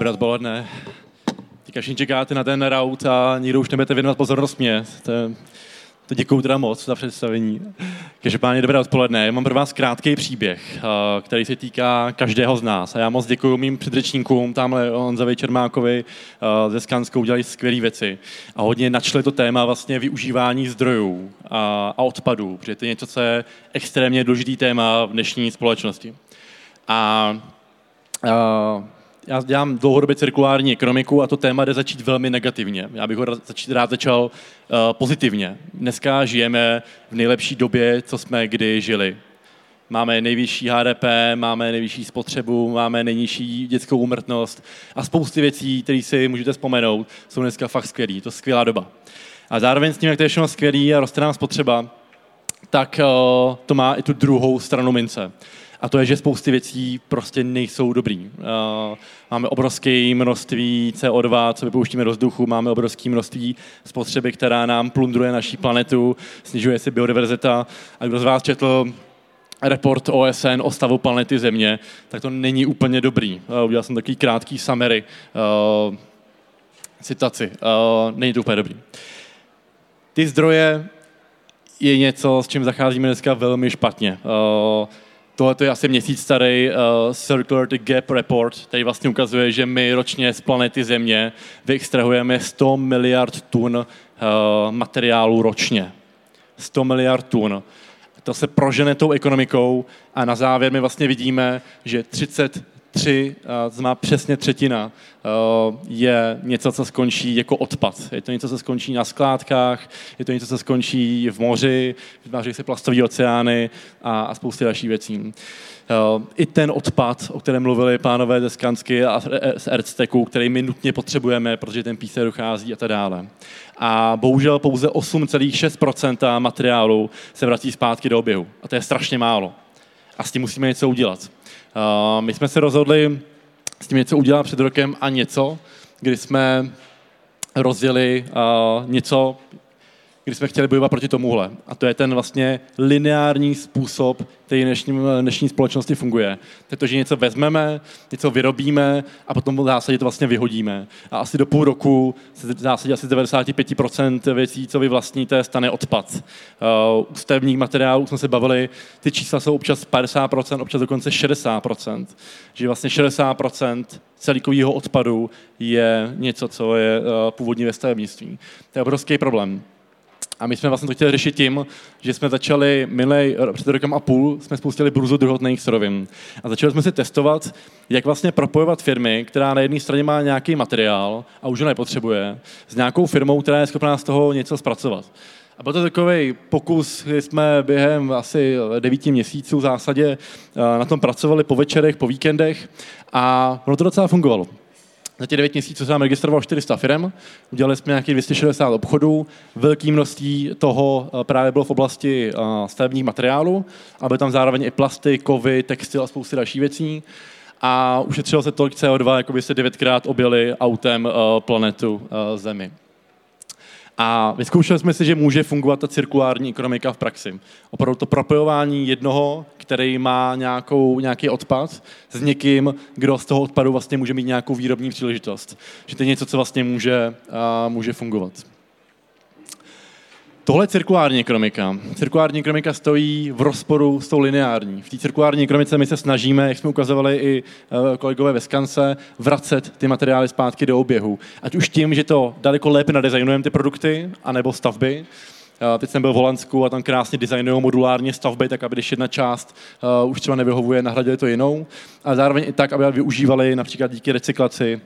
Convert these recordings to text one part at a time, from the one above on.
Dobré odpoledne. Teďka všichni čekáte na ten rout a nikdo už nebudete věnovat pozornost mě. To, to děkuju teda moc za představení. Každopádně dobré odpoledne. Já mám pro vás krátký příběh, eh, který se týká každého z nás. A já moc děkuji mým předřečníkům, tamhle Honzovi Čermákovi eh, ze Skanskou, udělali skvělé věci. A hodně načli to téma vlastně využívání zdrojů a, a odpadů, protože to je něco, co je extrémně důležitý téma v dnešní společnosti. A, a já dělám dlouhodobě cirkulární ekonomiku a to téma jde začít velmi negativně. Já bych ho rád začal uh, pozitivně. Dneska žijeme v nejlepší době, co jsme kdy žili. Máme nejvyšší HDP, máme nejvyšší spotřebu, máme nejnižší dětskou umrtnost a spousty věcí, které si můžete vzpomenout, jsou dneska fakt skvělé. Je to skvělá doba. A zároveň s tím, jak to je všechno skvělý a roste nám spotřeba, tak uh, to má i tu druhou stranu mince. A to je, že spousty věcí prostě nejsou dobrý. Máme obrovské množství CO2, co vypouštíme do vzduchu, máme obrovské množství spotřeby, která nám plundruje naší planetu, snižuje se biodiverzita. A kdo z vás četl report OSN o stavu planety Země, tak to není úplně dobrý. Udělal jsem takový krátký summary, uh, citaci. Není to úplně dobrý. Ty zdroje je něco, s čím zacházíme dneska velmi špatně. Uh, Tohle je asi měsíc starý uh, Circular Gap Report, který vlastně ukazuje, že my ročně z planety Země vyextrahujeme 100 miliard tun uh, materiálu ročně. 100 miliard tun. To se prožene tou ekonomikou a na závěr my vlastně vidíme, že 30 tři, má přesně třetina, je něco, co skončí jako odpad. Je to něco, co skončí na skládkách, je to něco, co skončí v moři, vytváří se plastové oceány a, a spousty dalších věcí. I ten odpad, o kterém mluvili pánové ze Skansky a z Erzteku, který my nutně potřebujeme, protože ten píse dochází a tak dále. A bohužel pouze 8,6% materiálu se vrací zpátky do oběhu. A to je strašně málo. A s tím musíme něco udělat. Uh, my jsme se rozhodli s tím něco udělat před rokem a něco, kdy jsme rozjeli uh, něco, kdy jsme chtěli bojovat proti tomuhle. A to je ten vlastně lineární způsob, který dnešní, dnešní společnosti funguje. To je to, že něco vezmeme, něco vyrobíme a potom v zásadě to vlastně vyhodíme. A asi do půl roku se v zásadě asi 95% věcí, co vy vlastníte, stane odpad. Uh, u stavebních materiálů jsme se bavili, ty čísla jsou občas 50%, občas dokonce 60%. Že vlastně 60% celkového odpadu je něco, co je uh, původní ve stavebnictví. To je obrovský problém. A my jsme vlastně to chtěli řešit tím, že jsme začali minulý, před rokem a půl, jsme spustili bruzu druhotných surovin. A začali jsme si testovat, jak vlastně propojovat firmy, která na jedné straně má nějaký materiál a už ho nepotřebuje, s nějakou firmou, která je schopná z toho něco zpracovat. A byl to takový pokus, kdy jsme během asi devíti měsíců v zásadě eh, na tom pracovali po večerech, po víkendech a ono to docela fungovalo. Za těch 9 měsíců se nám registrovalo 400 firm, udělali jsme nějakých 260 obchodů, velké množství toho eh, právě bylo v oblasti eh, stavebních materiálů, aby tam zároveň i plasty, kovy, textil a spousty dalších věcí. A ušetřilo se tolik CO2, jako by se devětkrát objeli autem eh, planetu Zemi. A vyzkoušeli jsme si, že může fungovat ta cirkulární ekonomika v praxi. Opravdu to propojování jednoho, který má nějakou, nějaký odpad, s někým, kdo z toho odpadu vlastně může mít nějakou výrobní příležitost. Že to je něco, co vlastně může, a může fungovat. Tohle je cirkulární ekonomika. Cirkulární ekonomika stojí v rozporu s tou lineární. V té cirkulární ekonomice my se snažíme, jak jsme ukazovali i eh, kolegové ve Skance, vracet ty materiály zpátky do oběhu. Ať už tím, že to daleko lépe nadizajnujeme ty produkty, anebo stavby, eh, Teď jsem byl v Holandsku a tam krásně designují modulárně stavby, tak aby když jedna část uh, už třeba nevyhovuje, nahradili to jinou. A zároveň i tak, aby využívali například díky recyklaci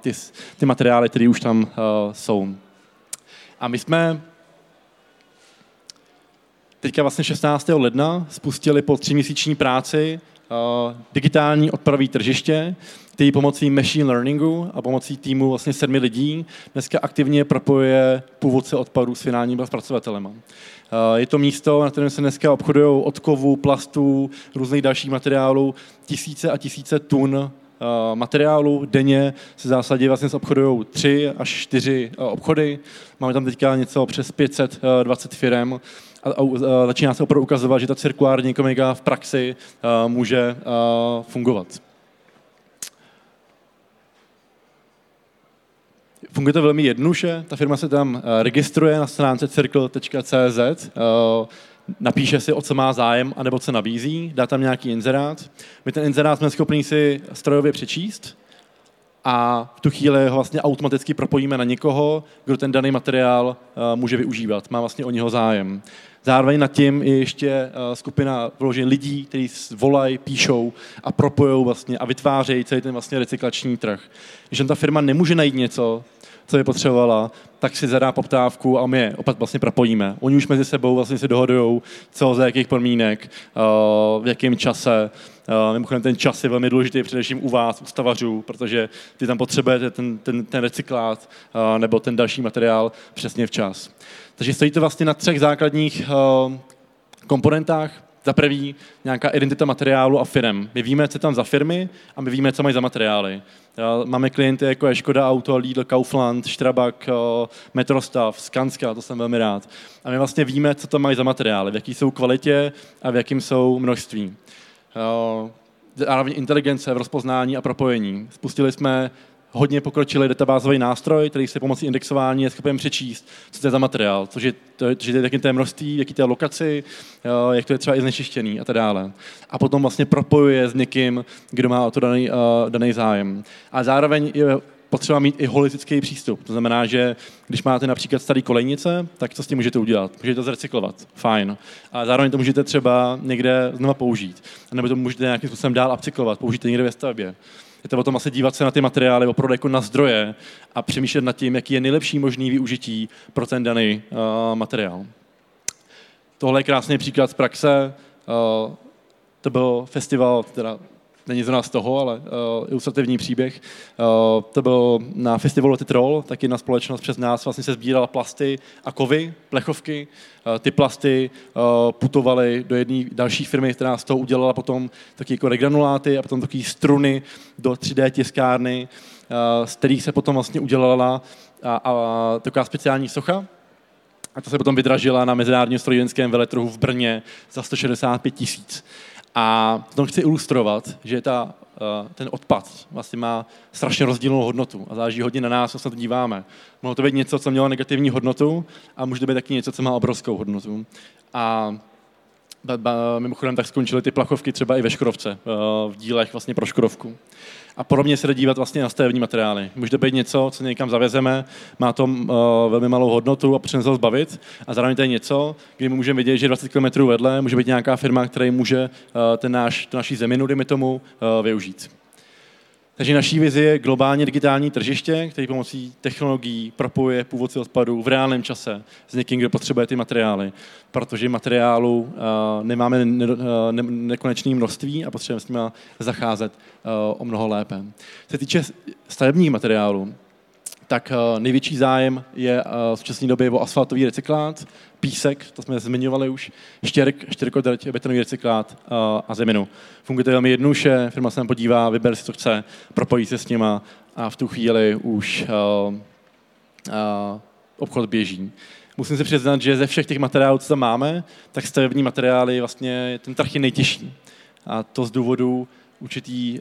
ty, ty materiály, které už tam jsou. A my jsme teďka vlastně 16. ledna spustili po tříměsíční práci uh, digitální odpadové tržiště, který pomocí machine learningu a pomocí týmu vlastně sedmi lidí dneska aktivně propojuje původce odpadů s finálními zpracovatelema. Uh, je to místo, na kterém se dneska obchodují od kovů, plastů, různých dalších materiálů, tisíce a tisíce tun materiálu denně se zásadě vlastně obchodují tři až čtyři obchody. Máme tam teďka něco přes 520 firm a, začíná se opravdu ukazovat, že ta cirkulární ekonomika v praxi může fungovat. Funguje to velmi jednoduše, ta firma se tam registruje na stránce circle.cz, napíše si, o co má zájem, anebo co nabízí, dá tam nějaký inzerát. My ten inzerát jsme schopni si strojově přečíst a v tu chvíli ho vlastně automaticky propojíme na někoho, kdo ten daný materiál může využívat, má vlastně o něho zájem. Zároveň nad tím je ještě eh, skupina vložen lidí, kteří volají, píšou a propojují vlastně a vytvářejí celý ten vlastně recyklační trh. Když ta firma nemůže najít něco, co je potřebovala, tak si zadá poptávku a my je opět vlastně propojíme. Oni už mezi sebou vlastně si dohodují, co za jakých podmínek, eh, v jakém čase. Eh, mimochodem ten čas je velmi důležitý především u vás, u stavařů, protože ty tam potřebujete ten, ten, ten recyklát nebo ten další materiál přesně včas. Takže stojí to vlastně na třech základních uh, komponentách. Za prvý nějaká identita materiálu a firm. My víme, co tam za firmy a my víme, co mají za materiály. Máme klienty jako je Škoda Auto, Lidl, Kaufland, Strabag, uh, Metrostav, Skanska, to jsem velmi rád. A my vlastně víme, co tam mají za materiály, v jaký jsou kvalitě a v jakém jsou množství. Zároveň inteligence v rozpoznání a propojení. Spustili jsme hodně pokročilý databázový nástroj, který se pomocí indexování je schopen přečíst, co to je za materiál, což je, to je, je jaký to je množství, jaký to je lokaci, jak to je třeba i znečištěný a tak dále. A potom vlastně propojuje s někým, kdo má o to daný, uh, daný zájem. A zároveň je potřeba mít i holistický přístup. To znamená, že když máte například starý kolejnice, tak co s tím můžete udělat? Můžete to zrecyklovat, fajn. A zároveň to můžete třeba někde znova použít. Nebo to můžete nějakým způsobem dál upcyklovat, použít někde ve stavbě. Je to o tom asi dívat se na ty materiály opravdu jako na zdroje a přemýšlet nad tím, jaký je nejlepší možný využití pro ten daný uh, materiál. Tohle je krásný příklad z praxe. Uh, to byl festival, teda není z toho, ale uh, ilustrativní příběh. Uh, to byl na festivalu Titrol, tak jedna společnost přes nás vlastně se sbírala plasty a kovy, plechovky. Uh, ty plasty uh, putovaly do jedné další firmy, která z toho udělala potom taky jako regranuláty a potom takové struny do 3D tiskárny, uh, z kterých se potom vlastně udělala a, a taková speciální socha, a to se potom vydražila na Mezinárodním strojírenském veletrhu v Brně za 165 tisíc. A tom chci ilustrovat, že ta, eh, ten odpad vlastně má strašně rozdílnou hodnotu a záleží hodně na nás, co se to díváme. Mohlo to být něco, co mělo negativní hodnotu a může to být taky něco, co má obrovskou hodnotu. A mimochodem tak skončily ty plachovky třeba i ve Škodovce, eh, v dílech vlastně pro Škodovku. A podobně se dívat vlastně na stavební materiály. Může být něco, co někam zavezeme, má to uh, velmi malou hodnotu a ho zbavit. A zároveň to je něco, kdy můžeme vidět, že 20 km vedle může být nějaká firma, která může uh, ten náš, tu naší zeminu, dejme tomu, uh, využít. Takže naší vizi je globálně digitální tržiště, který pomocí technologií propojuje původce odpadů v reálném čase s někým, kdo potřebuje ty materiály, protože materiálu uh, nemáme ne, ne, nekonečné množství a potřebujeme s nimi zacházet uh, o mnoho lépe. Co se týče stavebních materiálů, tak uh, největší zájem je uh, v současné době o asfaltový recyklát, písek, to jsme zmiňovali už, štěrk, štěrkodrť, betonový recyklát uh, a zeminu. Funguje to velmi jednoduše, firma se tam podívá, vybere si, co chce, propojí se s nima a v tu chvíli už obchod běží. Musím se přiznat, že ze všech těch materiálů, co tam máme, tak stavební materiály vlastně ten trh je nejtěžší. A to z důvodu určitý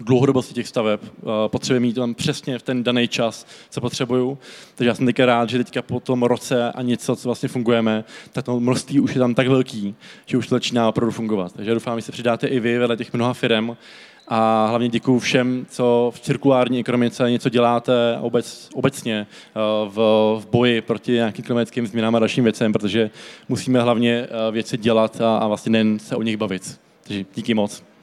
dlouhodobosti těch staveb, eh, potřebuje mít tam přesně v ten daný čas, co potřebuju. Takže já jsem teďka rád, že teďka po tom roce a něco, co vlastně fungujeme, tak to množství už je tam tak velký, že už to začíná opravdu fungovat. Takže doufám, že se přidáte i vy vedle těch mnoha firm a hlavně děkuji všem, co v cirkulární ekonomice něco děláte obec, obecně eh, v, v boji proti nějakým klimatickým změnám a dalším věcem, protože musíme hlavně eh, věci dělat a, a vlastně nejen se o nich bavit. Takže díky moc.